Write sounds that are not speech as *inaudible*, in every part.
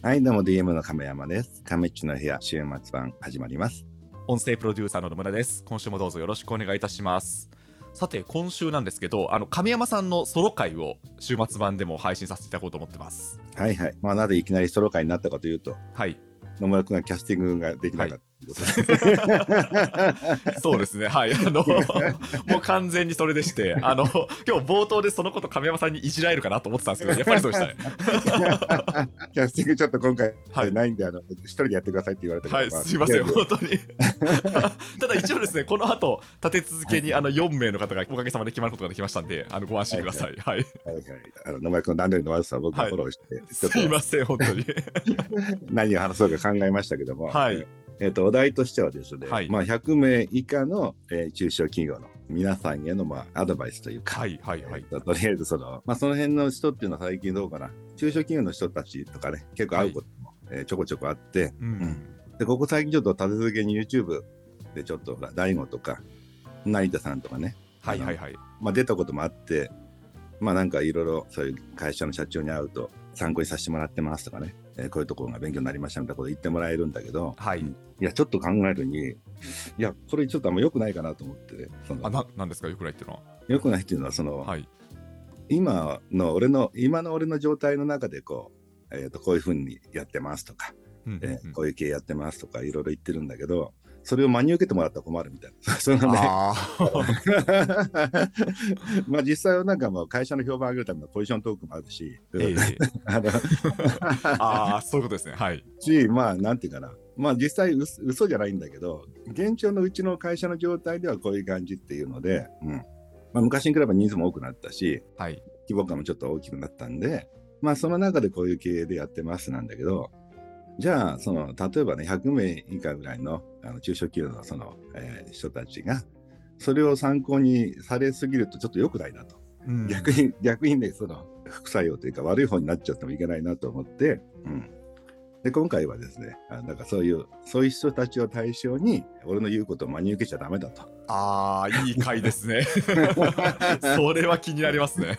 はい、どうも DM の亀山です。亀っちの部屋、週末版始まります。音声プロデューサーの野村です。今週もどうぞよろしくお願いいたします。さて、今週なんですけど、あの亀山さんのソロ回を週末版でも配信させていただこうと思ってます。はいはい。まあ、なぜいきなりソロ会になったかというと、はい、野村君がキャスティングができなかっ。*laughs* そうですね、はい、あのもう完全にそれでして、あの今日冒頭でそのこと亀山さんにいじられるかなと思ってたんですけど、やっぱりそうでしたね。*laughs* キャスティングちょっと今回はい。ないんで、あの一人でやってくださいって言われてはい、まあすいません、本当に。*laughs* ただ一応ですね、この後立て続けにあの4名の方がおかげさまで決まることができましたんで、あのご安心ください。はい、はい。はい。あの野村君の段取りの悪さを僕がフォローして、ちょっとすいません、本当に。何を話そうか考えましたけども、はいえっとお題としてはですね、はい。まあ、100名以下の、えー中小企業の皆さんへの、まあ、アドバイスというか、はい、はい、はい。えっととりあえずその、まあ、その辺の人っていうのは最近どうかな？中小企業の人たちとかね結構会うことも、えーちょこちょこあってうん。でここ最近ちょっと立て続けに YouTube でちょっとほら大悟とか成田さんとかね、はい、はい、はい。まあ、出たこともあってまあなんかいろいろそういう会社の社長に会うと参考にさせてもらってますとかね、えーこういうところが勉強になりましたみたいなこと言ってもらえるんだけど、はいいやちょっと考えるにいやこれちょっとあんま良くないかなと思ってそのあ、な、なんですか、よくないっていうのは？良くないっていうのはその、はい。今の俺の今の俺の状態の中でこう、えー、とこういうふうにやってますとか、うんうんえーうんこういう系やってますとかいろいろ言ってるんだけどそれを真に受けてもらったら困るみたいな。*laughs* そのね。あ *laughs* まあ実際はなんかもう会社の評判上げるためのポジショントークもあるし、ーええ。*laughs* あのあー、そういうことですね。はい。しまあなんていうかな。まあ実際う嘘じゃないんだけど現状のうちの会社の状態ではこういう感じっていうので、うん。まあ、昔に比べば人数も多くなったしはい。規模感もちょっと大きくなったんで、まあその中でこういう経営でやってますなんだけど、じゃあ、その、例えばね、100名以下ぐらいのあの中小企業のその、えー人たちが、それを参考にされすぎるとちょっと良くないなと。うん逆に、逆にね、その、副作用というか悪い方になっちゃってもいけないなと思って、うん。で、今回はですね、あなんかそういう、そういう人たちを対象に、俺の言うことを真に受けちゃダメだと。ああ、いい回ですね。*laughs* それは気になりますね。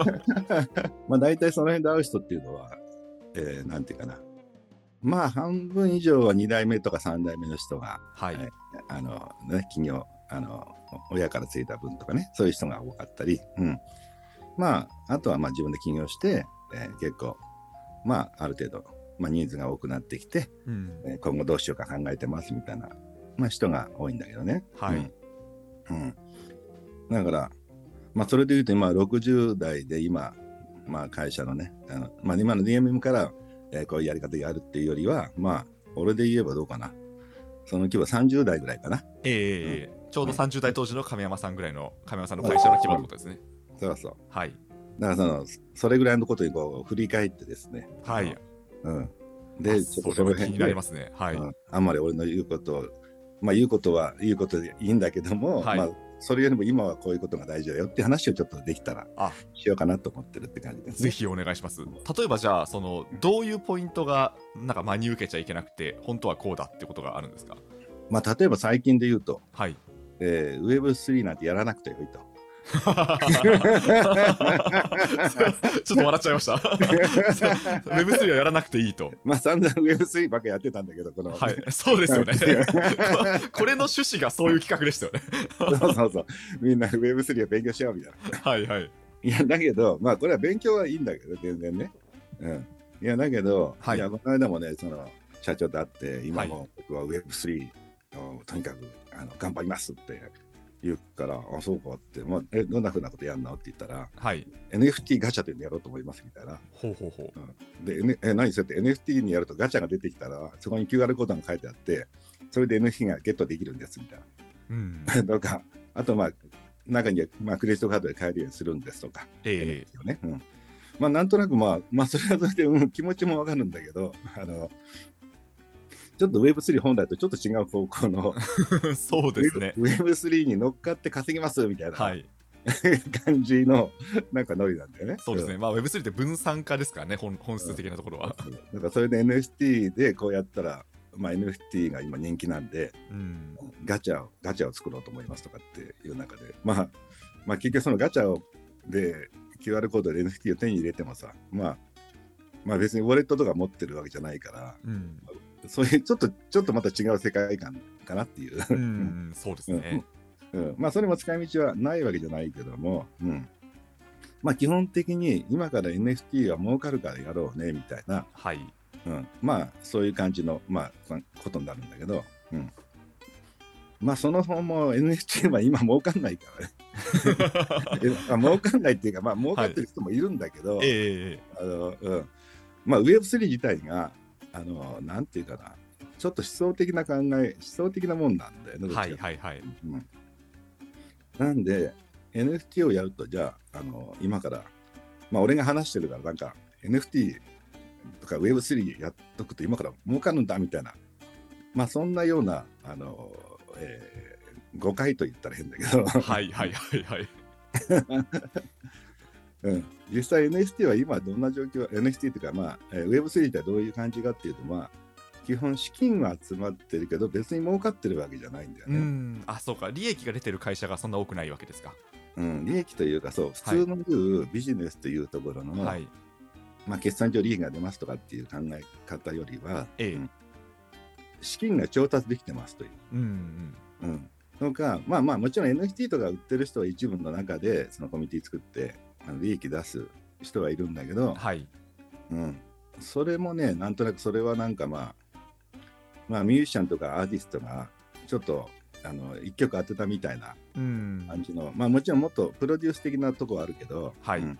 *laughs* まあ大体その辺で会う人っていうのは、えーなんていうかな。まあ半分以上は2代目とか3代目の人が、はい。はいあのね、企業、あの、親からついた分とかね、そういう人が多かったり、うん。まあ、あとはまあ自分で起業して、えー結構、まあある程度、まあニーズが多くなってきて、うんえー今後どうしようか考えてますみたいな、まあ人が多いんだけどね。はいうん。うんだから、まあそれで言うと今60代で今、まあ会社のね、あのまあ今の DMM から、えーこういうやり方やるっていうよりは、まあ俺で言えばどうかな。その規模30代ぐらいかな。ええちょうど30代当時の亀山さんぐらいの亀山さんの会社の規模ってことですね。そうそう。はい。だからその、それぐらいのことにこう振り返ってですね。はい。うん。あで、ちょっとその辺でになりますね。はい。うんあんまり俺の言うことを、まあ言うことは言うことでいいんだけども、はいまあそれよりも今はこういうことが大事だよって話をちょっとできたらあしようかなと思ってるって感じです、ね。ぜひお願いします。例えばじゃあ、その、どういうポイントが、なんか真に受けちゃいけなくて、本当はこうだってことがあるんですか？まあ例えば最近で言うと、はい。えー、Web3 なんてやらなくてよいと。*laughs* ちょっと笑っちゃいました。*laughs* Web3 はやらなくていいと。まあ散々 Web3 ばっかやってたんだけど、この、はい、そうですよね。こ *laughs* これの趣旨がそういう企画でしたよね。そうそうそう。みんな Web3 を勉強しようみたいな。はいはい。いや、だけど、まあこれは勉強はいいんだけど、全然ね。うん。いや、だけど、はいいや、この間もね、その、社長と会って、今も僕は Web3 をとにかくあの頑張りますって言うから、あ、そうかって、まあ、え、どんなふうなことやんの？って言ったら、はい。NFT ガチャでやろうと思いますみたいな。ほうほうほう。で、N、え何それって NFT にやるとガチャが出てきたら、そこに QR コードが書いてあって、それで NFT がゲットできるんですみたいうん。な。*laughs* とか、あと、まあ、中には、まあ、クレジットカードで買えるようにするんですとか。えよね。うん。まあ、なんとなく、まあ、まあ、それはそれで、うん、気持ちもわかるんだけど、あの、ちょっと Web3 本来とちょっと違う方向の、*laughs* えそうですね。Web3 に乗っかって稼ぎますみたいな、はい。感じの、なんかノリなんだよね。そうですね。まあ Web3 って分散化ですからね、本本質的なところは。うん。だからそれで NFT でこうやったら、まあ、NFT が今人気なんで、うん。ガチャを、ガチャを作ろうと思いますとかっていう中で、まあ、まあ結局そのガチャをで QR コードで NFT を手に入れてもさ、まあ、まあ別にウォレットとか持ってるわけじゃないから、うん、そういうちょっと、ちょっとまた違う世界観かなっていう。うん、そうですね。うん、まあそれも使い道はないわけじゃないけども、うん、まあ基本的に今から NFT は儲かるからやろうねみたいな、はい。うん、まあそういう感じの、まあ、こことになるんだけど、うん、まあその方も NFT は今儲かんないからね。え *laughs* まあ儲かんないっていうかまあ儲かってる人もいるんだけど、ええあのうん、まあ Web3 自体があのなんていうかな。ちょっと思想的な考え思想的なもんなんだよねはいはいはい。うん。なんで NFT をやるとじゃああの今からまあ俺が話してるからなんか NFT とか Web3 やっとくと今から儲かるんだみたいな。まあそんなようなあの、えー誤解と言ったら変だけど、はいはいはいはい。*laughs* うん、実際 NFT は今どんな状況？NFT というか、まあえー Web3 ってどういう感じかっていうとまあ基本資金は集まってるけど別に儲かってるわけじゃないんだようね。ん、あ、そうか、利益が出てる会社がそんな多くないわけですか。うん、利益というかそう普通の言うビジネスというところの、はい。まあ、決算上利益が出ますとかっていう考え方よりは、ええうん資金が調達できてますという。うんうん。うん、とか、まあまあもちろん NFT とか売ってる人は一部の中でそのコミュニティ作ってあの利益出す人はいるんだけど、はい。うん、それもねなんとなくそれはなんかまあまあミュージシャンとかアーティストがちょっとあの一曲当てたみたいなうん。感じの、まあもちろんもっとプロデュース的なとこはあるけど、はいうん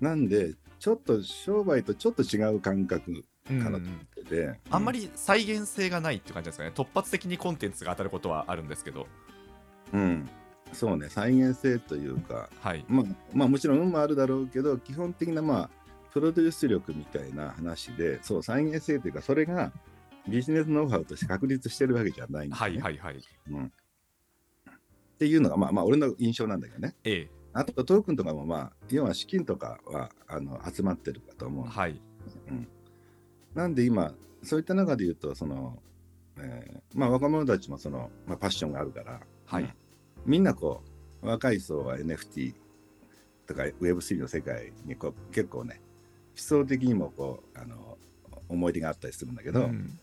なんでちょっと商売とちょっと違う感覚うんかなとで、あんまり再現性がないって感じですかね。突発的にコンテンツが当たることはあるんですけど。うん、そうね再現性というか、はい。まあ、まあもちろん運もあるだろうけど基本的なまあプロデュース力みたいな話でそう再現性というかそれがビジネスノウハウとして確立してるわけじゃないんだよはね、いはいはい。うん。っていうのがまあまあ俺の印象なんだけどねえあとトークンとかもまあ要は資金とかはあの集まってるかと思うえ。はい。なんで今そういった中で言うとその、えーまあ、若者たちもその、まあ、パッションがあるから、はいうんみんなこう若い層は NFT とか Web3 の世界にこう結構ね思想的にもこうあの思い出があったりするんだけど、うん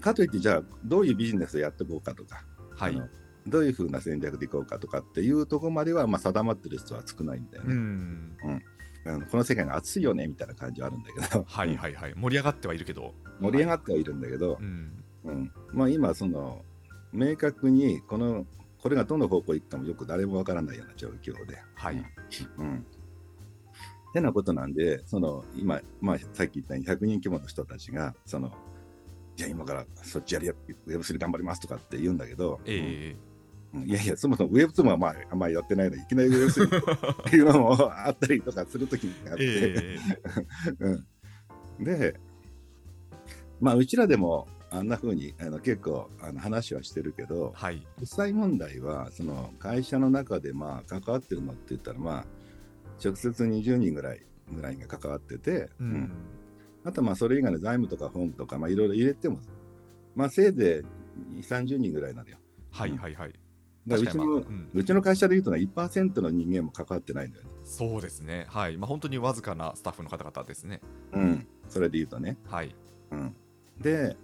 かといってじゃあどういうビジネスをやっていこうかとか、はい。どういうふうな戦略でいこうかとかっていうところまでは、まあ、定まってる人は少ないんだようね、ん。あのこの世界が熱いよねみたいな感じはあるんだけど、はいはいはい。盛り上がってはいるけど。盛り上がってはいるんだけど、うん。うん、まあ今その明確にこのこれがどの方向行くかもよく誰もわからないような状況で。はい。うん。てなことなんでその今、まあ、さっき言ったように100人規模の人たちがそのじゃあ今からそっちやりや Web3 頑張りますとかって言うんだけど、ええ。うんいやいやそもそも Web2 もまああんまりやってないのにいきなり Web3 *laughs* っていうのもあったりとかするときがあって、え *laughs* うん、で、まあ、うちらでもあんな風にあの結構あの話はしてるけど、はい。実際問題はその会社の中でまあ関わってるのって言ったら、まあ、直接20人ぐらいぐらいが関わってて、ううんん。あとまあそれ以外の財務とか本とかまあいろいろ入れても、まあ、せいぜい2、30人ぐらいなのよ。はいはいはい。だからうちのうんうちの会社でいうとね、1%の人間も関わってないんだよね。そうですね。はい。まあ本当にわずかなスタッフの方々ですね。うん、それで言うとね。はい。うん、で、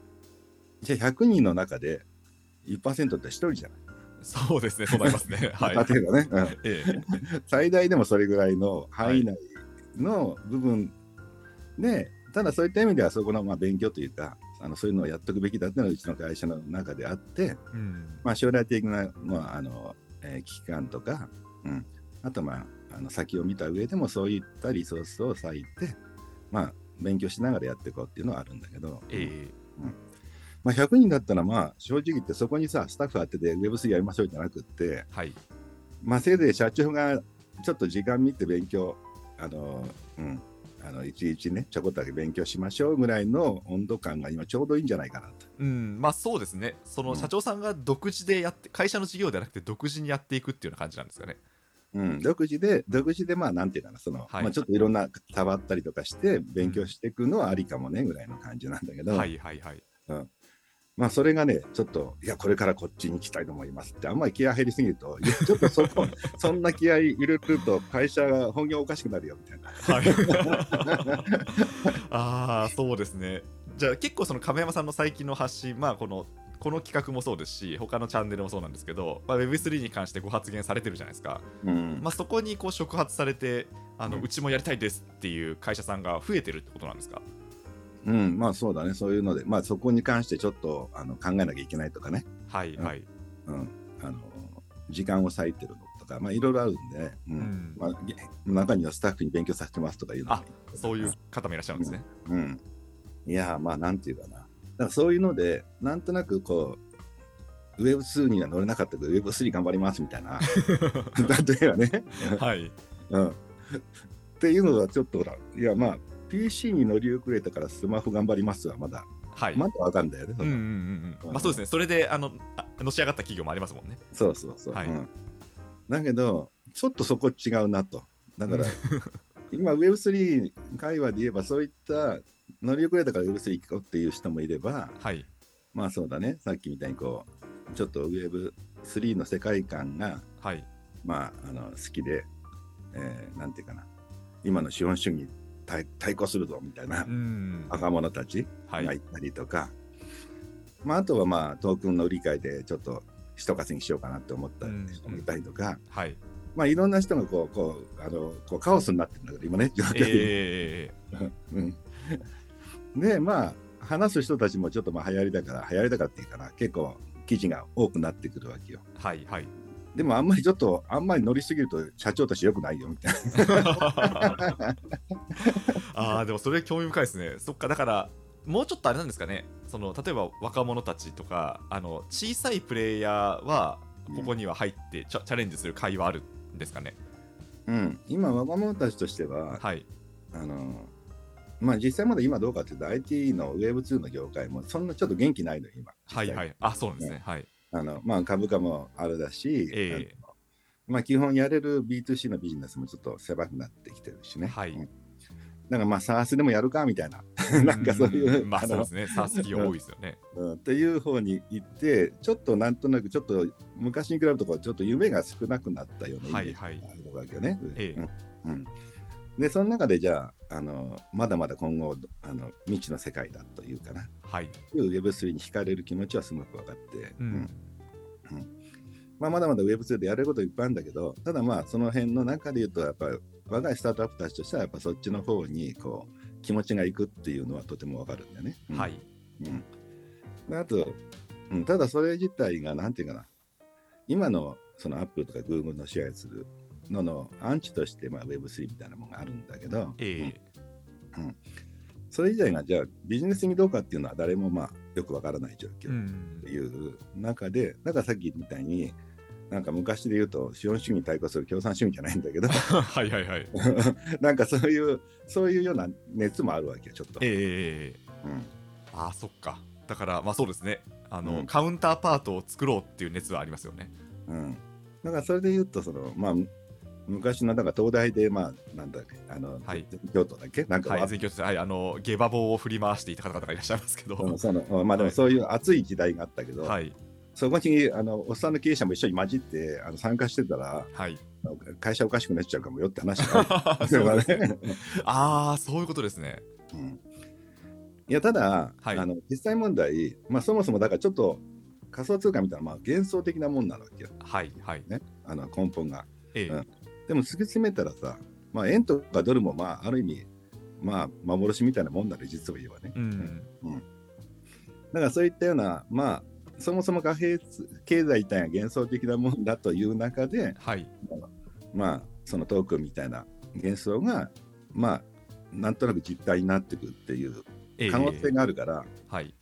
じゃあ100人の中で1%って1人じゃない？そうですね。そうなりますね。*laughs* はい。例えばね、うんええ。最大でもそれぐらいの範囲内の部分で、ただそういった意味ではそこのまあ勉強というか、あのそういうのをやっておくべきだっていうのがうちの会社の中であって、うん。まあ、将来的な、まああのえー危機感とか、うん、あと、まあ、あの先を見た上でもそういったリソースを割いて、まあ、勉強しながらやっていこうっていうのはあるんだけど、ええ。まあ、100人だったら、まあ、正直言ってそこにさ、スタッフ当てて Web3 やりましょうじゃなくって、はい。まあ、せいぜい社長がちょっと時間見て勉強、あの、うん、あの、いちいちね、ちょこっとだけ勉強しましょうぐらいの温度感が今ちょうどいいんじゃないかなと。うん。まあそうですね。そのうん社長さんが独自でやって、会社の事業ではなくて独自にやっていくっていうような感じなんですかね。うん、独自で、独自で、まあ、なんていうかな、その、はいまあ、ちょっといろんな、たわったりとかして、勉強していくのはありかもね、ぐらいの感じなんだけど、はいはいはい。まあそれがね、ちょっと、いや、これからこっちに行きたいと思いますって、あんまり気合入りすぎると、いやちょっとそこ、*laughs* そんな気合入れると、会社が本業おかしくなるよみたいな。はい、ああそうですね。じゃあ結構その亀山さんの最近の発信まあこのこの企画もそうですし他のチャンネルもそうなんですけど、まあ、Web3 に関してご発言されてるじゃないですか、うん。まあ、そこにこう触発されてあの、ううんちもやりたいですっていう会社さんが増えてるってことなんですか？うん、まあそうだね、そういうので、まあそこに関してちょっとあの考えなきゃいけないとかね、うん。はい。はい、うん、あの時間を割いてるのとか、まあいろいろあるんでね、うん。うん。まあ、げ中にはスタッフに勉強させてますとかいうのもあそういう方もいらっしゃるんですね、うん。いや、まあ、なんていうかな。だからそういうので、なんとなくこう、Web2 には乗れなかったけど、Web3 頑張りますみたいな。*laughs* 例えばね。はい。うん。っていうのはちょっとほら、いや、まあ、PC に乗り遅れたからスマホ頑張りますはまだ、はい、まだわかんだよね。うんうんうんうん。まあそうですね。それであのあのし上がった企業もありますもんね。そうそうそう。はい。うん。だけど、ちょっとそこ違うなと。だから、*laughs* 今 Web3 会話で言えば、そういった乗り遅れたから Web3 行こうっていう人もいれば、はい。まあそうだね、さっきみたいにこう、ちょっと Web3 の世界観が、はい。まあ、あの好きで、えーなんていうかな、今の資本主義に対対抗するぞみたいなうん。若者たちはい。がいたりとか、まあ、あとはまあ、トークンの理解でちょっと一稼ぎしようかなって思った人もいたりとか、はい。まあいろんな人がこう、こう、あの、こうカオスになってるんだけど、今ね、状況的にえ *laughs* うん。で、まあ、話す人たちもちょっとまあ流行りだから、流行りだからっていうかな、結構記事が多くなってくるわけよ。ー、はいはいでもあんまりちょっと、あんまり乗りすぎると社長として良くないよみたいな。*laughs* ああでもそれ興味深いですね。そっかだからもうちょっとあれなんですかね。その例えば若者たちとかあの小さいプレイヤーはここには入ってチャ,、チャレンジする会はあるんですかね。うん、今、若者たちとしては、はい。あの、まあ実際まだ今どうかっていうと、IT の Web2 の業界もそんなちょっと元気ないのよ、今。はいはい。いあそうなんですね、はいあのまあ、株価もあれだし、ええ。あのまあ、基本やれる B2C のビジネスもちょっと狭くなってきてるしね。はい。うん。だからまあ SARS でもやるかみたいな、*laughs* なんかそういう、ん。まあそうですね。サース企業多いですよね。うん、っていう方に行って、ちょっとなんとなく、ちょっと昔に比べるとこう、ちょっと夢が少なくなったようなイメージがあるわけよね。ええうん。うん。で、その中でじゃあ、あのまだまだ今後あの、未知の世界だというかな、はい、Web3 に惹かれる気持ちはすごく分かって、うん。まあ、まだまだ Web2 でやれることいっぱいあるんだけど、ただまあ、その辺の中で言うと、やっぱり若いスタートアップたちとしては、やっぱそっちの方にこう気持ちがいくっていうのはとても分かるんだよね。うん。はい。うん。であと、うん、ただそれ自体が、なんていうかな、今のそのアップルとかグーグルの支配するののアンチとして、まあ、Web3 みたいなものがあるんだけど、ええ。うん。それ自体がじゃあビジネスにどうかっていうのは誰もまあよくわからない状況うん。という中で、だからさっきみたいに、なんか昔で言うと資本主義に対抗する共産主義じゃないんだけど、*laughs* はいはいはい。*laughs* なんかそういう、そういうような熱もあるわけよ、ちょっと。ええええええ。うん。ああそっか。だからまあそうですね。あの、うん。カウンターパートを作ろうっていう熱はありますよね。うん、だからそれで言うとその、まあ、昔のだから東大で、まあ、なんだっけ、あの、はい。京都だっけ？なんか、はい、全教室はい、あの下馬棒を振り回していた方々がいらっしゃいますけど、*laughs* うんそのまあでもそういう熱い時代があったけど、はい、そこにあのおっさんの経営者も一緒に混じってあの参加してたら、はい、会社おかしくなっちゃうかもよって話があ *laughs* ね。ああ、そういうことですね。うん。いやただ、はい。あの実際問題、まあ、そもそもだからちょっと仮想通貨みたいな、まあ、幻想的なもんなわけよ、はい、はい、ね、あの根本が。ええ。うんでも突き詰めたらさ、まあ、円とかドルも、まあ、ある意味、まあ、幻みたいなもんなの、実を言えばね。うん、だからそういったような、まあ、そもそも貨幣経済自体が幻想的なもんだという中で、はい、まあ、そのトークンみたいな幻想が、まあ、なんとなく実態になってくるっていうええ。可能性があるから、はい、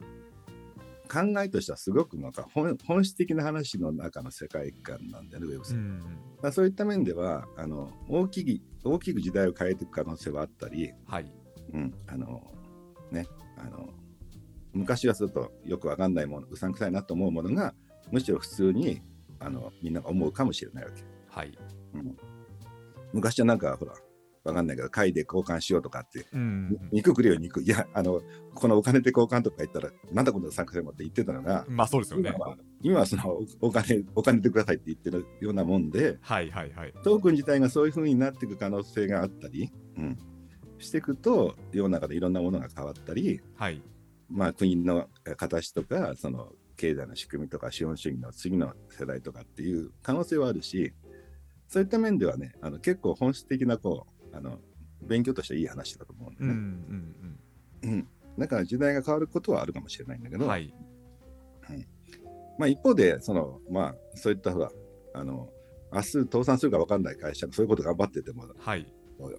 考えとしてはすごくなんか本本質的な話の中の世界観なんだよね、ウェブス。うん、まあそういった面ではあの大きい大きく時代を変えていく可能性はあったり、はい、うんあのね、あの昔はするとよくわかんないものうさんくさいなと思うものがむしろ普通にあのみんなが思うかもしれないわけ。はい、うん、昔はなんかほらわかんないけど、貝で交換しようとかって、うん肉くれよ、肉。いや、あの、このお金で交換とか言ったら、なんだこの作戦もって言ってたのが、まあそうですよね。今は今はそのおお金、お金でくださいって言ってるようなもんで、はいはいはい。トークン自体がそういう風になっていく可能性があったり、うん、していくと、世の中でいろんなものが変わったり、はい。まあ、国のえ形とか、その経済の仕組みとか、資本主義の次の世代とかっていう可能性はあるし、そういった面ではね、あの結構本質的なこうあの勉強としてはいい話だと思うんでうんうね、ん。うん。だから時代が変わることはあるかもしれないんだけど、うんはい。まあ、一方で、そのまあ、そういったほら、あの明日倒産するか分かんない会社がそういうこと頑張ってても、はい。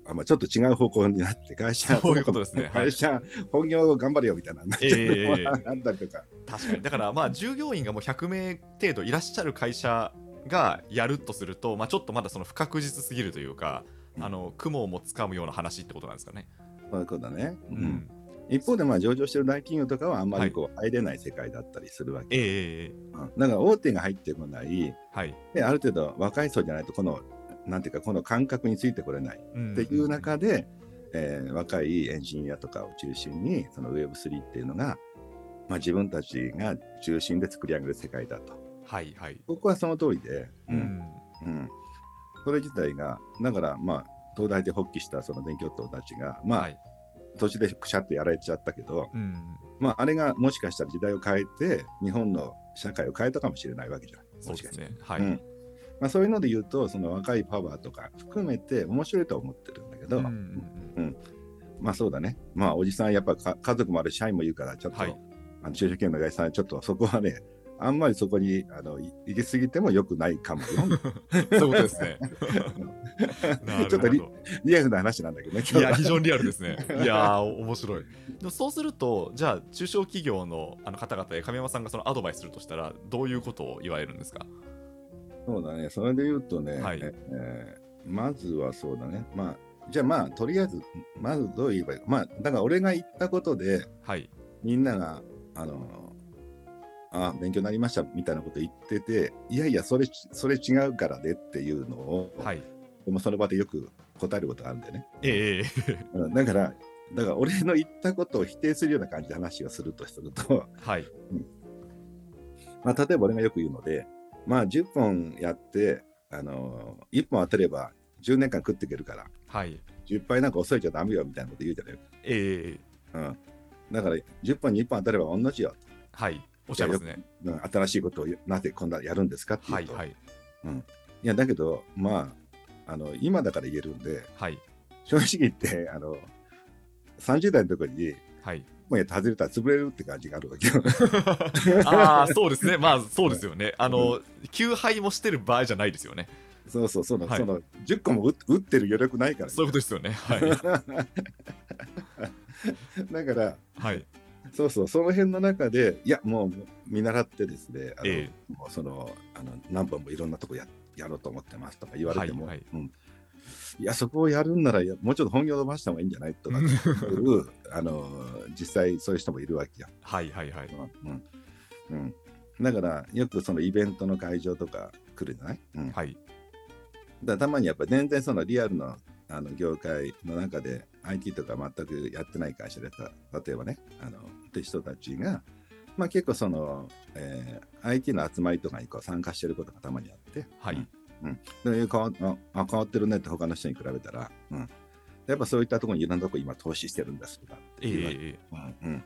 あまあ、ちょっと違う方向になって、会社、そういうことですね。はい。会社、本業頑張れよみたいな、なっちゃうのもあったりとか。確かに。だからまあ従業員がもう100名程度いらっしゃる会社がやるとすると、まあ、ちょっとまだその不確実すぎるというか、うんあの雲もつかむような話ってことなんですかね。そういうことだね。ううんん一方で、まあ、上場してる大企業とかはあんまりこう入れない世界だったりするわけ。ええええうんだから大手が入ってこない、はい。である程度若い層じゃないと、この、なんていうか、この感覚についてこれないっっていう中で、えー若いエンジニアとかを中心に、その Web3 っていうのが、まあ、自分たちが中心で作り上げる世界だと。はいはい。僕はその通りで、うん。うん、それ自体が、だから、まあ、東大で発起したその勉強党たちが、まあ、はい。途中でくしゃってやられちゃったけど、うん。まあ、あれがもしかしたら時代を変えて、日本の社会を変えたかもしれないわけじゃん。そうですね。はい。うんまあ、そういうので言うと、その若いパワーとか含めて面白いとは思ってるんだけど、うんうんうんまあそうだね、まあおじさん、やっぱか家族もあるし社員もいるから、ちょっと、はいあの中小企業の会社さん、ちょっとそこはね、あんまりそこにあのい行き過ぎてもよくないかもよ。*laughs* そうですね。*laughs* ちょっとリリアルな話なんだけどね、いや、非常にリアルですね。*laughs* いやー、面白い。でもそうすると、じゃあ、中小企業のあの方々へ亀山さんがそのアドバイスするとしたら、どういうことを言われるんですか？そうだね、それで言うとね、はいえーまずはそうだね、まあ、じゃあまあ、とりあえず、まずどう言えばいいか、まあ、だから俺が言ったことで、はい。みんなが、あの、あ勉強になりましたみたいなこと言ってて、いやいや、それ、それ違うからねっていうのを、はい。でもその場でよく答えることがあるんでね。ええうんだから、だから俺の言ったことを否定するような感じで話をするとすると、はい。まあ、例えば俺がよく言うので、まあ、10本やって、あの1本当てれば10年間食っていけるから、はい。10杯なんか遅いちゃダメよみたいなこと言うじゃない。ええうん、だから、10本に1本当たれば同じよ。はい。おっしゃいますね。うん新しいことをなぜ今度はやるんですかっていうと、はいはい。いや、だけど、まあ、あの今だから言えるんで、はい。正直言って、あの30代のところに、はい。もうやって外れたら潰れるって感じがあるわけよ。*laughs* ああ、そうですね。まあ、そうですよね。あの、休杯もしてる場合じゃないですよね。そうそう、その、はいその10個も打打ってる余力ないから、そういうことですよね。はい。*laughs* だから、はい。そうそう、その辺の中で、いや、もう見習ってですね、あのえもうそのあの何本もいろんなとこややろうと思ってますとか言われても、はいはい。うん、いや、そこをやるんなら、もうちょっと本業伸ばした方がいいんじゃないとかいう *laughs* あの、実際そういう人もいるわけよ。はいはいはい。うんうん、だから、よくそのイベントの会場とか来るじゃない、うん、はい。らたまにやっぱ全然そのリアルのあの業界の中で IT とか全くやってない会社でさ例えばねあのって人たちが、まあ、結構その、えー IT の集まりとかにこう参加してることがたまにあって、はい。うん、で変わああ変わってるねって他の人に比べたら、うん、やっぱそういったところにいろんなところ今投資してるんですとかってえいうえうんうん、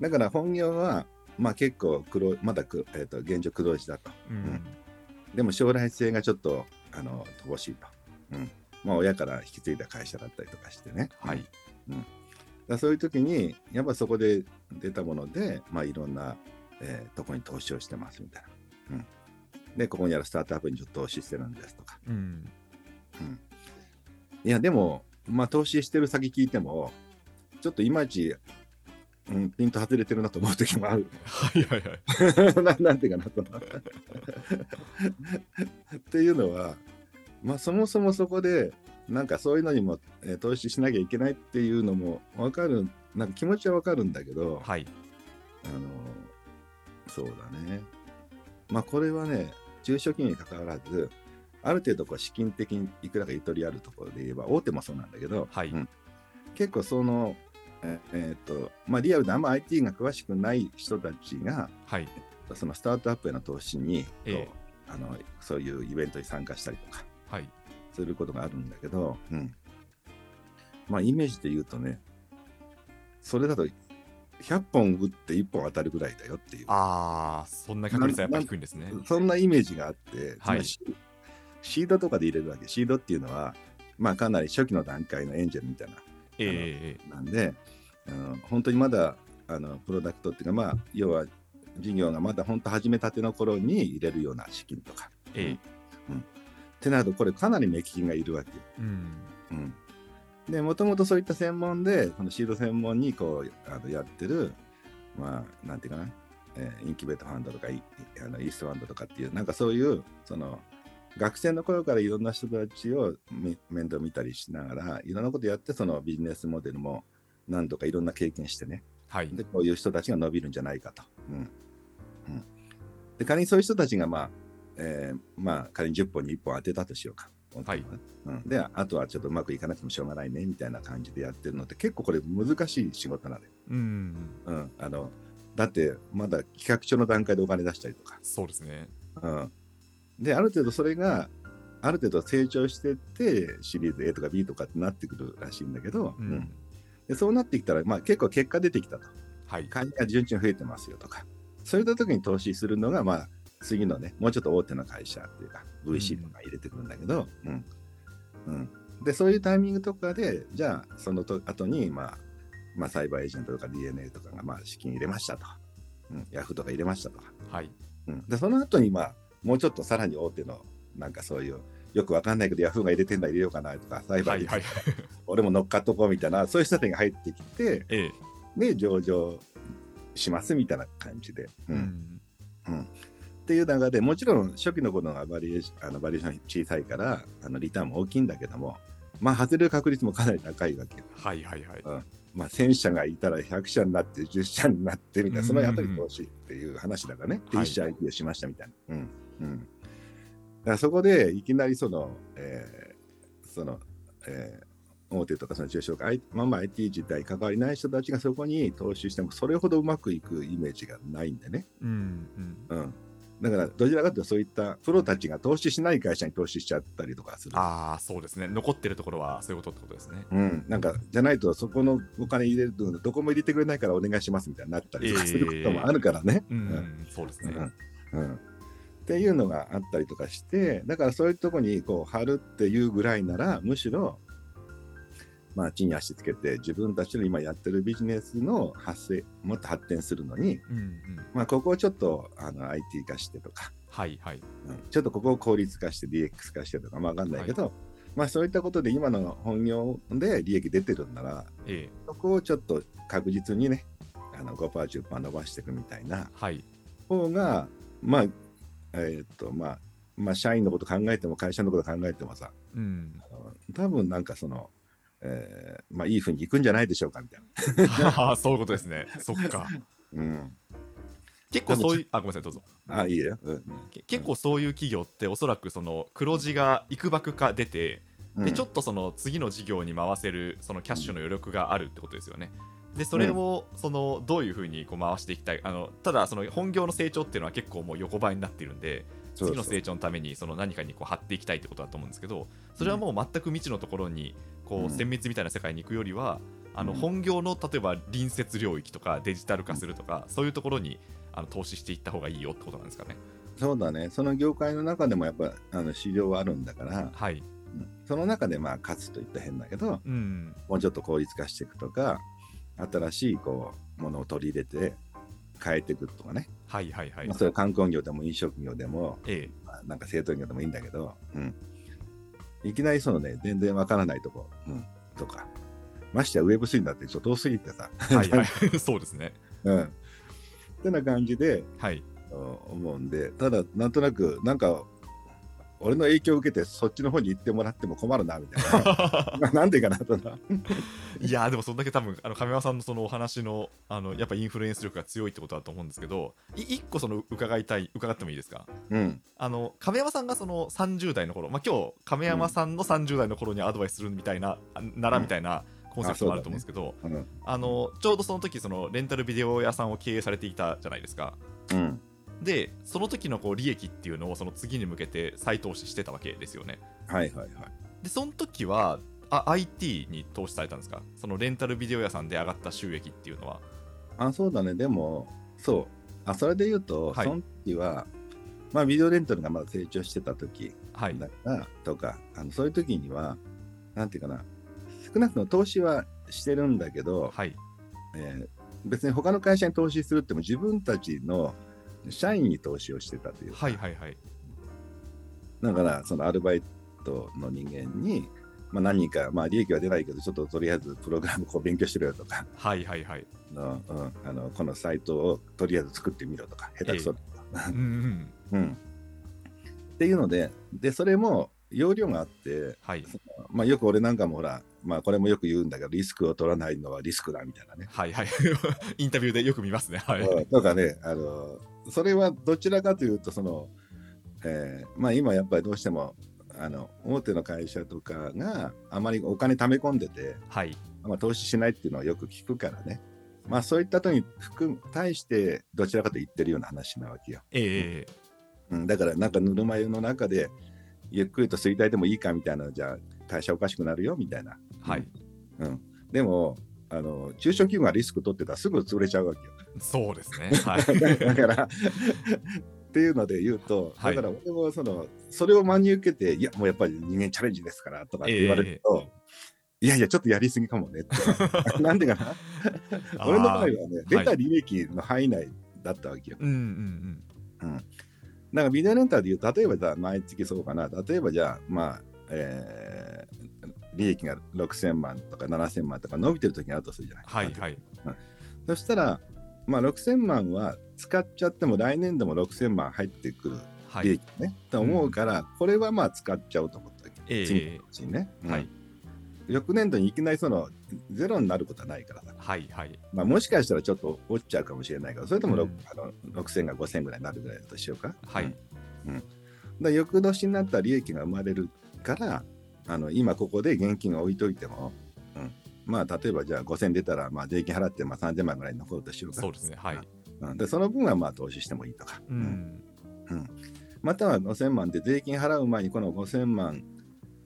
だから本業は、まあ、結構黒まだく、えー、と現状黒字だと。うん。でも将来性がちょっとあの乏しいと。うんまあ、親から引き継いだ会社だったりとかしてね。はい。だからそういう時に、やっぱそこで出たもので、まあ、いろんな、えーとこに投資をしてますみたいな。うん、で、ここにあるスタートアップにちょっと投資してるんですとか。うん。うん、いや、でも、まあ、投資してる先聞いても、ちょっといまいち、うん、ピンと外れてるなと思う時もある。はいはいはい。*laughs* ななんていうかなその *laughs* っていうのは、まあ、そもそもそこでなんかそういうのにも、えー投資しなきゃいけないっていうのも分かるなんか気持ちは分かるんだけど、はい。あのそうだね。まあこれはね中小企業に関わらずある程度こう資金的にいくらかゆとりあるところで言えば、大手もそうなんだけど、はい。うん。結構その、ええーっとまあ、リアルであんま IT が詳しくない人たちが、はい。そのスタートアップへの投資に、ええ。こうあのそういうイベントに参加したりとか。はいすることがあるんだけど、うん、まあイメージで言うとねそれだと100本打って1本当たるぐらいだよっていう。ああそんな確率はやっぱ低いんですね。そんなイメージがあって、はい。シシードとかで入れるわけ。シードっていうのは、まあ、かなり初期の段階のエンジェルみたいなえええなんで、あの本当にまだあのプロダクトっていうか、まあ、要は事業がまだ本当始めたての頃に入れるような資金とか。ええ。えってなると、これかなり目利きがいるわけよ。うん。うん、で、もともとそういった専門で、そのシード専門にこうあのやってる、まあ、なんていうかな、えーインキュベートファンドとかイあのイーストファンドとかっていう、なんかそういう、その、学生の頃からいろんな人たちをみ面倒見たりしながら、いろんなことやって、そのビジネスモデルも何度かいろんな経験してね、はい。で、こういう人たちが伸びるんじゃないかと。うん。うん、で、仮にそういう人たちが、まあ、えーまあ、仮に10本に1本当てたとしようか。はい。うん、で、あとはちょっとうまくいかなくてもしょうがないね、みたいな感じでやってるのって、結構これ難しい仕事なのよ。うん。うん、あのだって、まだ企画書の段階でお金出したりとか。そうですね。うん、で、ある程度それが、ある程度成長してって、シリーズ A とか B とかってなってくるらしいんだけど、ううん。んでそうなってきたら、まあ、結構結果出てきたと。はい。会社が順調に増えてますよとか、そういった時に投資するのが、まあ、次のね、もうちょっと大手の会社っていうか、VC とか入れてくるんだけど、うん。うん。で、そういうタイミングとかで、じゃあ、そのと後に、まあ、まあ、サイバーエージェントとか DNA とかが、まあ、資金入れましたと。うん。ヤフーとか入れましたとか。はいうん。で、その後に、まあ、もうちょっとさらに大手の、なんかそういう、よくわかんないけど、ヤフーが入れてんだ、入れようかなとか、サイバーエージェント、はいはい俺も乗っかっとこうみたいな、そういう人たちが入ってきて、ええで、上場しますみたいな感じで。ううんんっていう中でもちろん初期の頃がバリエーションあのバリエーション小さいからあのリターンも大きいんだけどもまあ外れる確率もかなり高いわけよ。はいはいはいまあ1000社がいたら100社になって10社になってみたいなそのやっぱり投資っていう話だからね。ではい1社 IP をしましたみたいな。うんうん、だからそこでいきなりその、えーその、えー大手とかその中小企業、まあまあ IT 自体関わりない人たちがそこに投資してもそれほどうまくいくイメージがないんでね。うんうんうん、だからどちらかというとそういったプロたちが投資しない会社に投資しちゃったりとかする。ああそうですね。残ってるところはそういうことってことですね。うん、なんかじゃないとそこのお金入れるとどこも入れてくれないからお願いしますみたいになったりとかすることもあるからね。うん、うん。そうですね。うん。うん。っていうのがあったりとかしてだからそういうとこにこう貼るっていうぐらいならむしろまあ地に足つけて自分たちの今やってるビジネスの発生もっと発展するのに、うんうん。まあ、ここをちょっとあの IT 化してとか。はいはい。うん。ちょっとここを効率化して DX 化してとか、まあ、わかんないけど、まあそういったことで今の本業で利益出てるんなら、ええ。そこをちょっと確実にね、あの5%、10%伸ばしていくみたいなはい。方が、まあ、えーっと、まあ、まあ、社員のこと考えても、会社のこと考えてもさ、うん。多分なんかその、えーまあいいふうにいくんじゃないでしょうかみたいな。*laughs* そういうことですねそっかうん。結構そういうあごめんなさいどうぞあ、いいよ。うんけ結構そういう企業っておそらくその黒字がいくばくか出てうん。でちょっとその次の事業に回せるそのキャッシュの余力があるってことですよね。でそれをそのどういうふうにこう回していきたいあのただその本業の成長っていうのは結構もう横ばいになっているんで次の成長のためにその何かにこう張っていきたいってことだと思うんですけどそれはもう全く未知のところにこうん。う綿密みたいな世界に行くよりはあのうん。本業の例えば隣接領域とかデジタル化するとかそういうところにあの投資していった方がいいよってことなんですかね。そうだね。その業界の中でもやっぱあの市場はあるんだから、はい、うん。その中でまあ勝つといったら変だけど、うん。もうちょっと効率化していくとか、新しいこうものを取り入れて変えていくとかね。はいはいはいまあ、。それは観光業でも飲食業でも、ええ。まあ、なんか製造業でもいいんだけど、うん、いきなりそのね、全然わからないとこ、うん、とか、ましてや Web3 だってちょっと遠すぎてさ、はいはい、そうですね。うん。ってな感じではい。うん思うんで、ただ、なんとなく、なんか、俺の影響を受けてそっちの方に行ってもらっても困るなみたい *laughs* な。なんでかなとな。いやーでもそんだけ多分あの亀山さんのそのお話のあのやっぱインフルエンス力が強いってことだと思うんですけどい一個その伺いたい伺ってもいいですか？うん。あの亀山さんがその30代の頃まあ今日亀山さんの30代の頃にアドバイスするみたいな、あならみたいなコンセプトもあると思うんですけど、うん。あのちょうどその時そのレンタルビデオ屋さんを経営されていたじゃないですか。うんでその時のこう利益っていうのをその次に向けて再投資してたわけですよね。はいはいはい。でその時はあ IT に投資されたんですか？そのレンタルビデオ屋さんで上がった収益っていうのは。あそうだね。でもそう。あそれで言うと、はい。その時はまあビデオレンタルがまだ成長してた時はい。だからとかあのそういう時にはなんていうかな少なくとも投資はしてるんだけど、はい。えー別に他の会社に投資するっても自分たちの社員に投資をしてたというかはいはいはい。だからそのアルバイトの人間に、まあ、何人か、まあ、利益は出ないけどちょっととりあえずプログラムこう勉強してるよとかはいはいはい。の、うん、あのこのサイトをとりあえず作ってみろとか下手くそだとか、うんうん。*laughs* うん、っていうのででそれも容量があって、はい。まあ、よく俺なんかもほら、まあ、これもよく言うんだけどリスクを取らないのはリスクだみたいなね。はいはい。*laughs* インタビューでよく見ますね。はい。うんとかねあのそれはどちらかというとその、えーまあ、今やっぱりどうしてもあの大手の会社とかがあまりお金貯め込んでて、はいまあ、投資しないっていうのはよく聞くからね、まあ、そういったとに含む対してどちらかと言ってるような話なわけよ。ええうん、だからなんかぬるま湯の中でゆっくりと衰退でもいいかみたいなじゃあ会社おかしくなるよみたいな。はいうん、でもあの中小企業がリスク取ってたらすぐ潰れちゃうわけよ。そうですね。*laughs* はい。だからっていうので言うと、はい。だから俺もそのそれを真に受けて、いや、もうやっぱり人間チャレンジですからとかって言われると、いやいや、ちょっとやりすぎかもねって。*laughs* なんでかな？俺の場合はね、出た利益の範囲内だったわけよ。うんうんうん。だからビデオレンタルで言うと、例えばじゃあ毎月そうかな、例えばじゃあ、まあ、えー利益が6000万とか7000万とか伸びてる時があるとするじゃないはいはい。そしたら、まあ、6000万は使っちゃっても来年度も6000万入ってくるはい。利益ね、と思うから、これはまあ使っちゃおうと思ったわけ。ええ。次の年にね、うん。はい。翌年度にいきなりそのゼロになることはないからさ、はいはい。まあ、もしかしたらちょっと落ちちゃうかもしれないけど、それとも、ろうん。あの6000が5000ぐらいになるぐらいだとしようか。はい。うん。だ翌年になったら利益が生まれるから、あの今ここで現金を置いといても、うんまあ例えばじゃあ5000出たら、まあ、税金払ってまあ3000万ぐらい残るとしようか。そうですね。はい。うん。でその分はまあ投資してもいいとか。ううん。ん。または5000万で税金払う前にこの5000万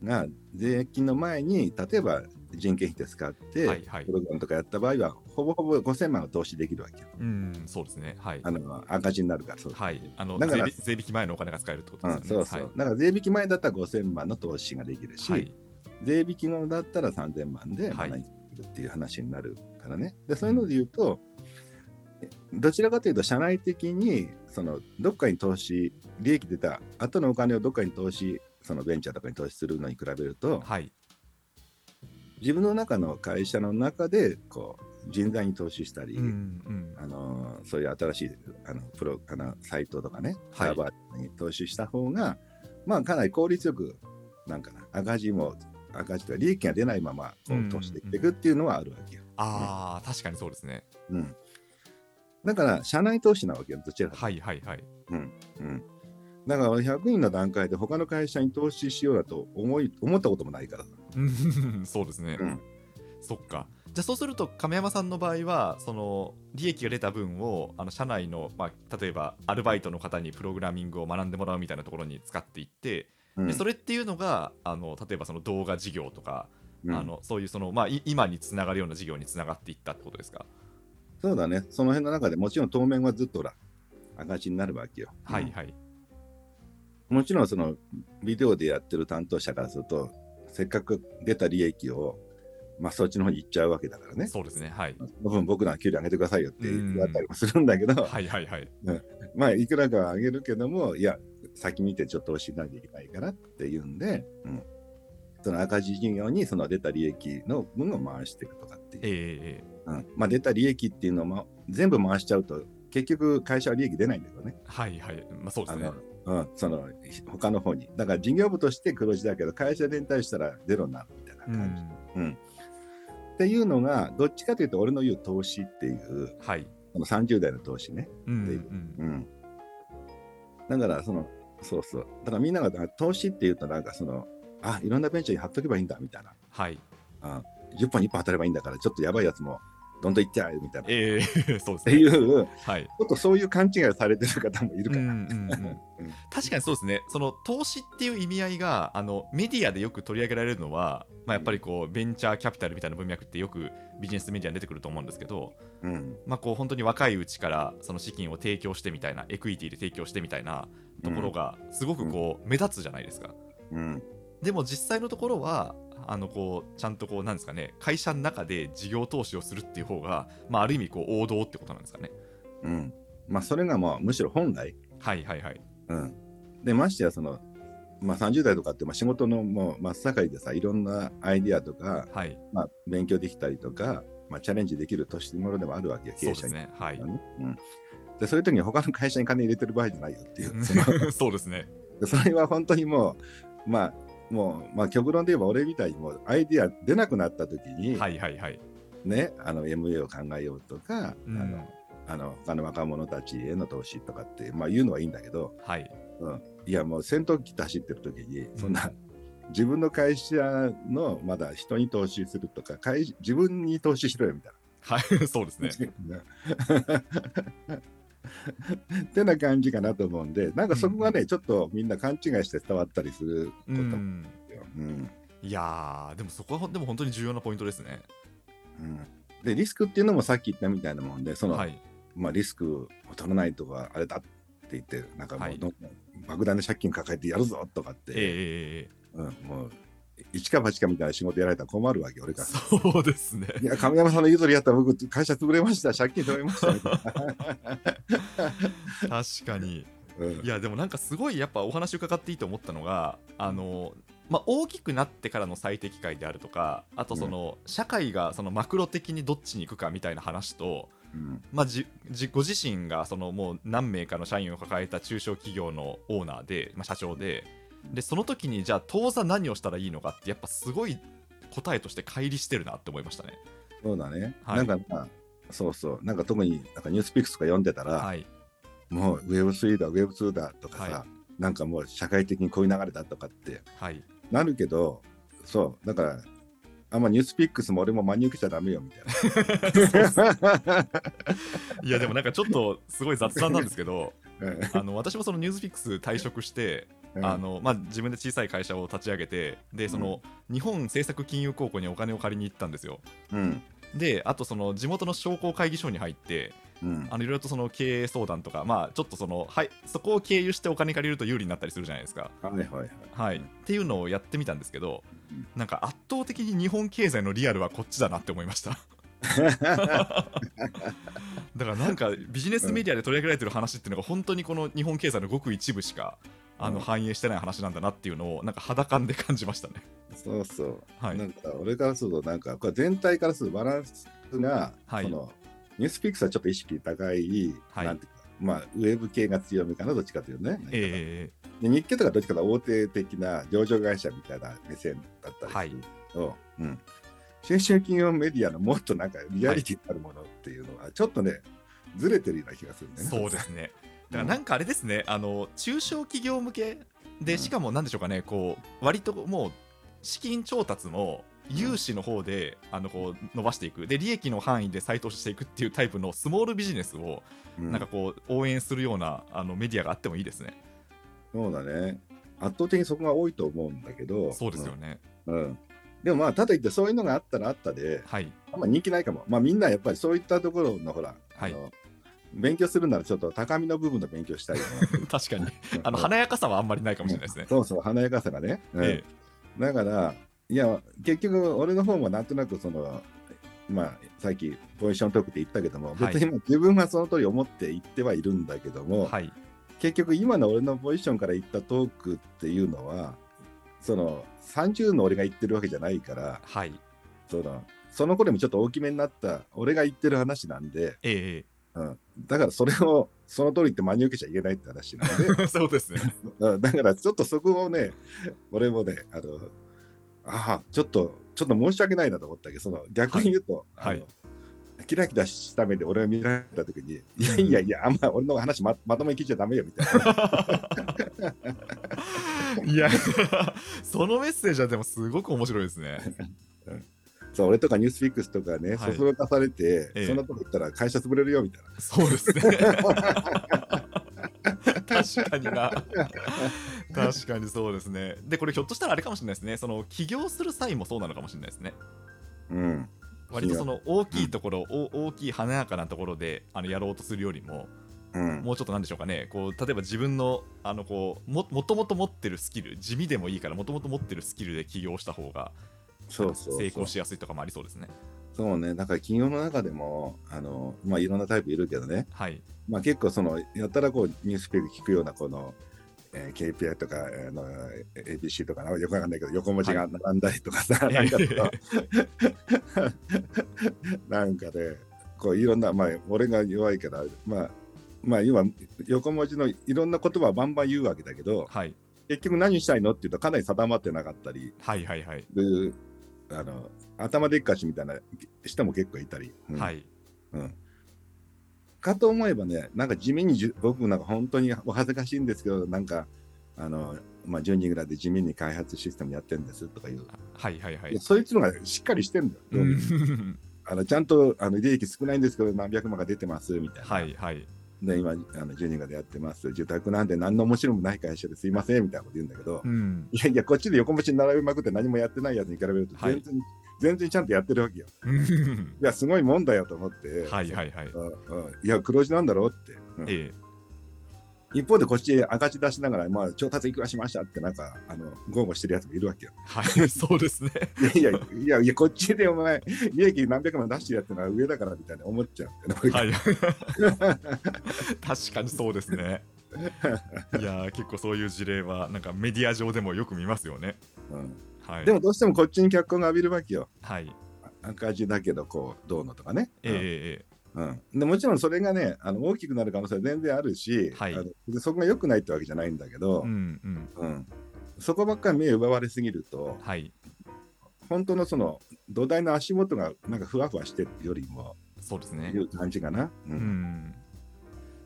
が税金の前に例えば人件費で使って、はいはい。プログラムとかやった場合はほぼほぼ5000万を投資できるわけよ。うん。そうですね。はい。あの赤字になるからそう。はい。あのだから税引き前のお金が使えるってことうん、ですよね。そうそう、だから税引き前だったら5000万の投資ができるし、はいはい税引き後だったら3000万ではい。っていう話になるからね。でそういうので言うと、どちらかというと社内的にそのどっかに投資利益出た後のお金をどっかに投資そのベンチャーとかに投資するのに比べるとはい。自分の中の会社の中でこう人材に投資したり、うんうん。あのそういう新しいあのプロあのサイトとかね、はい。サーバーに投資した方が、まあ、かなり効率よく、なんかな、赤字も、赤字と利益が出ないまま投資できていくっていうのはあるわけよ。ああ確かにそうですねうん。だから、社内投資なわけよ、どちらかとはいはいはいうん。うん。だから、100人の段階で他の会社に投資しようだと思い思ったこともないから。うん *laughs* そうですね、うんそっかじゃあそうすると亀山さんの場合はその利益が出た分をあの社内の、まあ、例えばアルバイトの方にプログラミングを学んでもらうみたいなところに使っていって、うんでそれっていうのがあの例えばその動画事業とか、うん。あのそういうその、まあ、い今につながるような事業につながっていったってことですか、そうだね、その辺の中でもちろん当面はずっとほら赤字になるわけよ。はいはい。もちろんそのビデオでやってる担当者からすると、せっかく出た利益を、まあ、そっちの方に行っちゃうわけだからね。そうですねはい。その分僕らの給料上げてくださいよって言われたりもするんだけど、はいはいはい。まあいくらかは上げるけども、いや、先見てちょっと投資しなきゃいけないからっていうんで、うん、その赤字事業にその出た利益の分を回していくとかっていう。ええうんまあ、出た利益っていうのも全部回しちゃうと、結局会社は利益出ないんだけどね。はいはいまあそうですねうん、その他の方に。だから事業部として黒字だけど、会社全体したらゼロになるみたいなう感じ。んうんっていうのが、どっちかというと、俺の言う投資っていう、はいこの30代の投資ね。うんでうんうん。だから、その、そうそう。だからみんなが投資っていうと、なんかその、あいろんなベンチャーに貼っとけばいいんだみたいな。はいあ10本、1本当たればいいんだから、ちょっっとやばいやつもどんどんいっちゃうみたいな。っええ *laughs* そうですてねいう、ちはいょっとそういう勘違いをされてる方もいるから。うんうんうん確かにそうですね、その投資っていう意味合いがあのメディアでよく取り上げられるのは、まあ、やっぱりこうベンチャーキャピタルみたいな文脈ってよくビジネスメディアに出てくると思うんですけど、うん。まあ、こう本当に若いうちからその資金を提供してみたいな、エクイティで提供してみたいなところが、すごくこう目立つじゃないですか。うん。でも実際のところは、あのこうちゃんとこうなんですかね会社の中で事業投資をするっていう方が、まあ、ある意味こう王道ってことなんですかね。うん。まあ、それがもう、むしろ本来、はいはいはい。うん。で、ましてや、その、まあ、30代とかって、まあ、仕事のもう真っ盛りでさ、いろんなアイディアとか、はい、まあ、勉強できたりとか、まあ、チャレンジできる年頃でもあるわけよ、経営者に。ね。はい。ねうん、でそういう時に他の会社に金入れてる場合じゃないよっていう、その *laughs* そうですね。でそれは本当にもう、まあ、もう、まあ、極論で言えば俺みたいにもうアイディア出なくなった時に、はいはいはい。ね、あの MA を考えようとか、うんあのあの他の若者たちへの投資とかって、まあ、言うのはいいんだけど、はい。うん、いやもう戦闘機って走ってる時にそんな、自分の会社のまだ人に投資するとか会自分に投資しろよみたいはい、*laughs* そうですね。*laughs* な。*laughs* ってな感じかなと思うんでなんかそこがね、ちょっとみんな勘違いして伝わったりすることうん。よ。うんいやー、でもそこはでも本当に重要なポイントですね。うんでリスクっていうのもさっき言ったみたいなもんでその、はい。まあ、リスクを取らないとかあれだって言ってなんかもはいうどんどん莫大な借金抱えてやるぞとかって、ええええうん、もう一か八かみたいな仕事やられたら困るわけ俺が。そうですね。いや、亀山さんの言う通りやったら僕、会社潰れました、借金取れました。*laughs* 確かに。うんいやでもなんかすごいやっぱお話伺っていいと思ったのがあの、まあ、大きくなってからの最適解であるとかあとその、社会がそのマクロ的にどっちに行くかみたいな話と、うんまあ、じじご自身がそのもう何名かの社員を抱えた中小企業のオーナーで、まあ、社長ででその時にじゃあ当座何をしたらいいのかってやっぱすごい答えとして乖離してるなって思いましたね。そうだね。はい。なんかまあ、そうそう、なんか特になんかニュースピックスとか読んでたら、はい、もう Web3 だ、Web2 だとかさ、はなんかもう社会的にこういう流れだとかってはい、なるけど、そう、だから、あんまニュースピックスも俺も真に受けちゃダメよみたいな。*laughs* いやでもなんかちょっとすごい雑談なんですけど *laughs* うん。あの私もそのニュースピックス退職してうんあのまあ、自分で小さい会社を立ち上げてでその、日本政策金融公庫にお金を借りに行ったんですよ。うん。であとその地元の商工会議所に入ってうん。あのいろいろとその経営相談とかまあちょっとそのはいそこを経由してお金借りると有利になったりするじゃないですか。はいはいはい。はい。っていうのをやってみたんですけどうん。なんか圧倒的に日本経済のリアルはこっちだなって思いました。*laughs* だからなんかビジネスメディアで取り上げられてる話っていうのが本当にこの日本経済のごく一部しかあのうん反映してない話なんだなっていうのをなんか肌感で感じましたね。そうそう。はいなんか俺からすると、なんかこれ全体からするとバランスが、はいそのニュースピックスはちょっと意識高い、はいなんていうか、まあ、ウェブ系が強めかな、どっちかというとね。えで日経とかどっちかと大手的な上場会社みたいな目線だったりすると、うん。新春金融メディアのもっとなんかリアリティあるものっていうのは、ちょっとね、ずれてるような気がするーね。そうですね。だからなんかあれですね、あの中小企業向けで、うんしかもなんでしょうかね、こう割ともう資金調達も融資の方であのこう伸ばしていくで利益の範囲で再投資していくっていうタイプのスモールビジネスをうんなんかこう応援するようなあのメディアがあってもいいですね。そうだね。圧倒的にそこが多いと思うんだけど、そうですよね。うん。うんでもまあ、ただ言ってそういうのがあったらあったで、はい。あんま人気ないかも。まあみんなやっぱりそういったところのほら、はいあの勉強するならちょっと高みの部分の勉強したいよね *laughs* 確かに。あの華やかさはあんまりないかもしれないですね。そうそう、華やかさがね。うんえだから、いや、結局俺の方もなんとなくその、まあ、さっきポジショントークって言ったけども、はい別にもう自分はその通り思って言ってはいるんだけどえも、はい。結局今の俺のポジションから言ったトークっていうのは、その30の俺が言ってるわけじゃないから、はい。そのその頃にもちょっと大きめになった俺が言ってる話なんで、ええうん、だからそれをその通りって真に受けちゃいけないって話なんで、*laughs* そうですね。うん。だからちょっとそこをね、俺もね、あの、ああ、ちょっと、ちょっと申し訳ないなと思ったけ。ど、その逆に言うと、はい。あのキラキラした目で俺が見られたときに、いやいやいや、あんま俺の話ままともに聞いちゃダメよみたいな。*laughs* いや、*laughs* そのメッセージはでもすごく面白いですね。そう俺とかニュースフィックスとかね、はいそそのかされて、ええそんなこと言ったら会社潰れるよみたいな。そうですね。確かにな。確かにそうですね。で、これひょっとしたらあれかもしれないですね。その起業する際もそうなのかもしれないですね。うん。割とその大きいところ、お大きい華やかなところであのやろうとするよりも、うん。もうちょっとなんでしょうかね、こう例えば自分のあのこうももともと持ってるスキル、地味でもいいから、もともと持ってるスキルで起業した方がそうそう成功しやすいとかもありそうですね。そうね、だから企業の中でも、あの、まあ、いろんなタイプいるけどね、はい。まあ、結構その、やたらこう、ニュースページ聞くような、この、えー KPI とか、あの ABC とか、よくわかんないけど、横文字が並んだりとかさ、いなんかえ *laughs* なんかで、こう、いろんな、まあ、俺が弱いから、まあ、まあ、今、横文字のいろんな言葉をバンバン言うわけだけど、はい。結局何したいのっていうと、かなり定まってなかったり、はいはいはい。であの頭でっかちみたいな人も結構いたり。うんはい。うんかと思えばね、なんか地味にじゅ僕なんか本当にお恥ずかしいんですけど、なんか、あの、まあ、10人ぐらいで地味に開発システムやってるんですとかいう、はいはいはいいや。そいつのがしっかりしてんだよ。あのちゃんとあの利益少ないんですけど、何百万が出てますみたいな。はいはい。で、今、あの10人がでやってます。受託なんで何の面白みもない会社ですいませんみたいなこと言うんだけど、うん。いやいや、こっちで横持ちに並べまくって何もやってないやつに比べるとはい全然、全然ちゃんとやってるわけよ。うんいや、すごいもんだよと思って。はいはいはい。いや、黒字なんだろうって。うんえ一方でこっち赤字出しながら、まあ、調達いくらしましたって、なんか、あの、豪語してるやつもいるわけよ。え。はい、そうですね。いやいや、いや、いや、こっちでお前、利益何百万出してるやつのは上だからみたいな思っちゃうんだよね俺はい。確かにそうですね。いやー結構そういう事例はなんかメディア上でもよく見ますよね。うんはい。でも、どうしてもこっちに脚光が浴びるわけよ。はい。赤字だけど、こう、どうのとかね。ええうんでもちろんそれがね、あの大きくなる可能性は全然あるし、はいあのでそこが良くないってわけじゃないんだけど、うんうん。うんそこばっかり目奪われすぎると、はい。本当のその土台の足元がなんかふわふわしてるよりも、そうですねい。う感じかな。ううんん。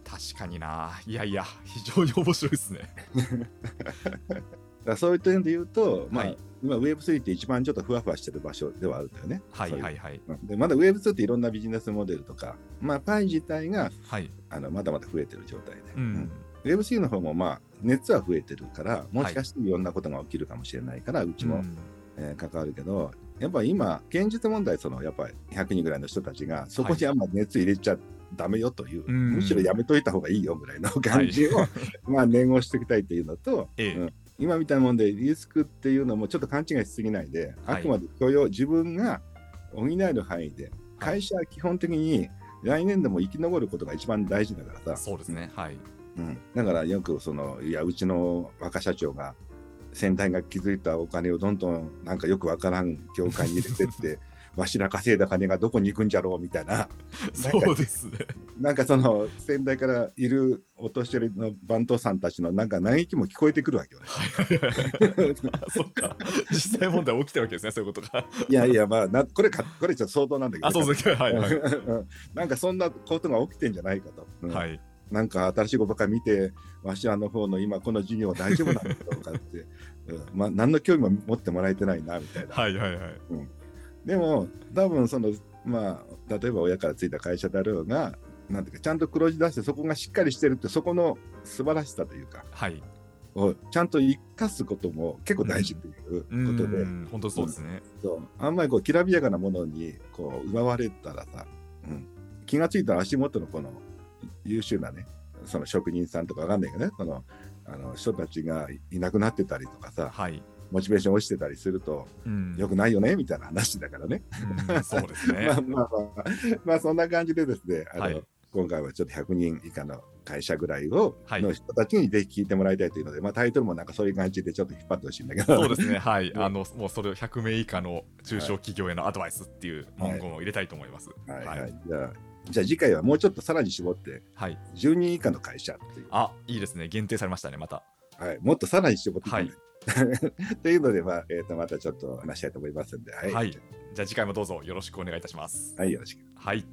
確かにな。いやいや、非常に面白いですね。*laughs* だそういう点で言うと、まあはい。今 Web3 って一番ちょっとふわふわしてる場所ではあるんだよね。はいはいはい。うん。でまだ Web2 っていろんなビジネスモデルとか、まあ、パイ自体がはい。あのまだまだ増えてる状態で、ううん。ん Web3 の方もまあ熱は増えてるから、もしかしていろんなことが起きるかもしれないから、うちも、うん。えー関わるけど、やっぱ今、現実問題、そのやっぱり100人ぐらいの人たちが、そこにあんま熱入れちゃダメよという、うん。むしろやめといた方がいいよぐらいの感じを、*laughs* まあ念をしておきたいっていうのと、ええ。うん今みたいなもんでリスクっていうのもちょっと勘違いしすぎないで、はいあくまで許容、自分が補える範囲で、会社は基本的に来年でも生き残ることが一番大事だからさ、そうですね。はい。うん、だからよくその、いや、うちの若社長が、先代が築いたお金をどんどんなんかよくわからん業界に入れてって、わしら稼いだ金がどこに行くんじゃろうみたいな、*laughs* そうですね。なんかその先代からいるお年寄りの番頭さんたちのなんか嘆きも聞こえてくるわけよね。そっか。実際問題起きてるわけですね、そういうことが。いやいや、まあな、これか、これちょっと相当なんだけど、あ、そうですね。はいはい。うんなんかそんなことが起きてんじゃないかと。うんはい。なんか新しいことばっかり見て、わしらの方の今この事業大丈夫なのかとかって、うんまあ、何の興味も持ってもらえてないなみたいな。はいはいはい。でも、多分その、まあ、例えば親からついた会社だろうが、なんていうか、ちゃんと黒字出して、そこがしっかりしてるって、そこの素晴らしさというか、はい。をちゃんと生かすことも結構大事といううことで、ん、本当そうですね。そうあんまりこうきらびやかなものにこう奪われたらさ、うん、気がついたら足元のこの優秀なね、その職人さんとかわかんないけどね、そのあの人たちがいなくなってたりとかさ、はい。モチベーション落ちてたりすると、うんよくないよねみたいな話だからね。うんそうですね *laughs* ま。あまあまあ、まあそんな感じでですね、あのはい今回はちょっと100人以下の会社ぐらいを、はいの人たちにぜひ聞いてもらいたいというので、まあタイトルもなんかそういう感じでちょっと引っ張ってほしいんだけど。そうですね。はい。う *laughs* んあの、もうそれを100名以下の中小企業へのアドバイスっていう文言を入れたいと思います。はいはい。じゃあ、じゃあ次回はもうちょっとさらに絞って、はい10人以下の会社っていう、あいいですね限定されましたねまたはい、もっとさらに絞っていかないはい *laughs* というので、まあえー、とまたちょっと話したいと思いますんで、はい、はい。じゃあ次回もどうぞよろしくお願いいたします。はい、よろしく。はい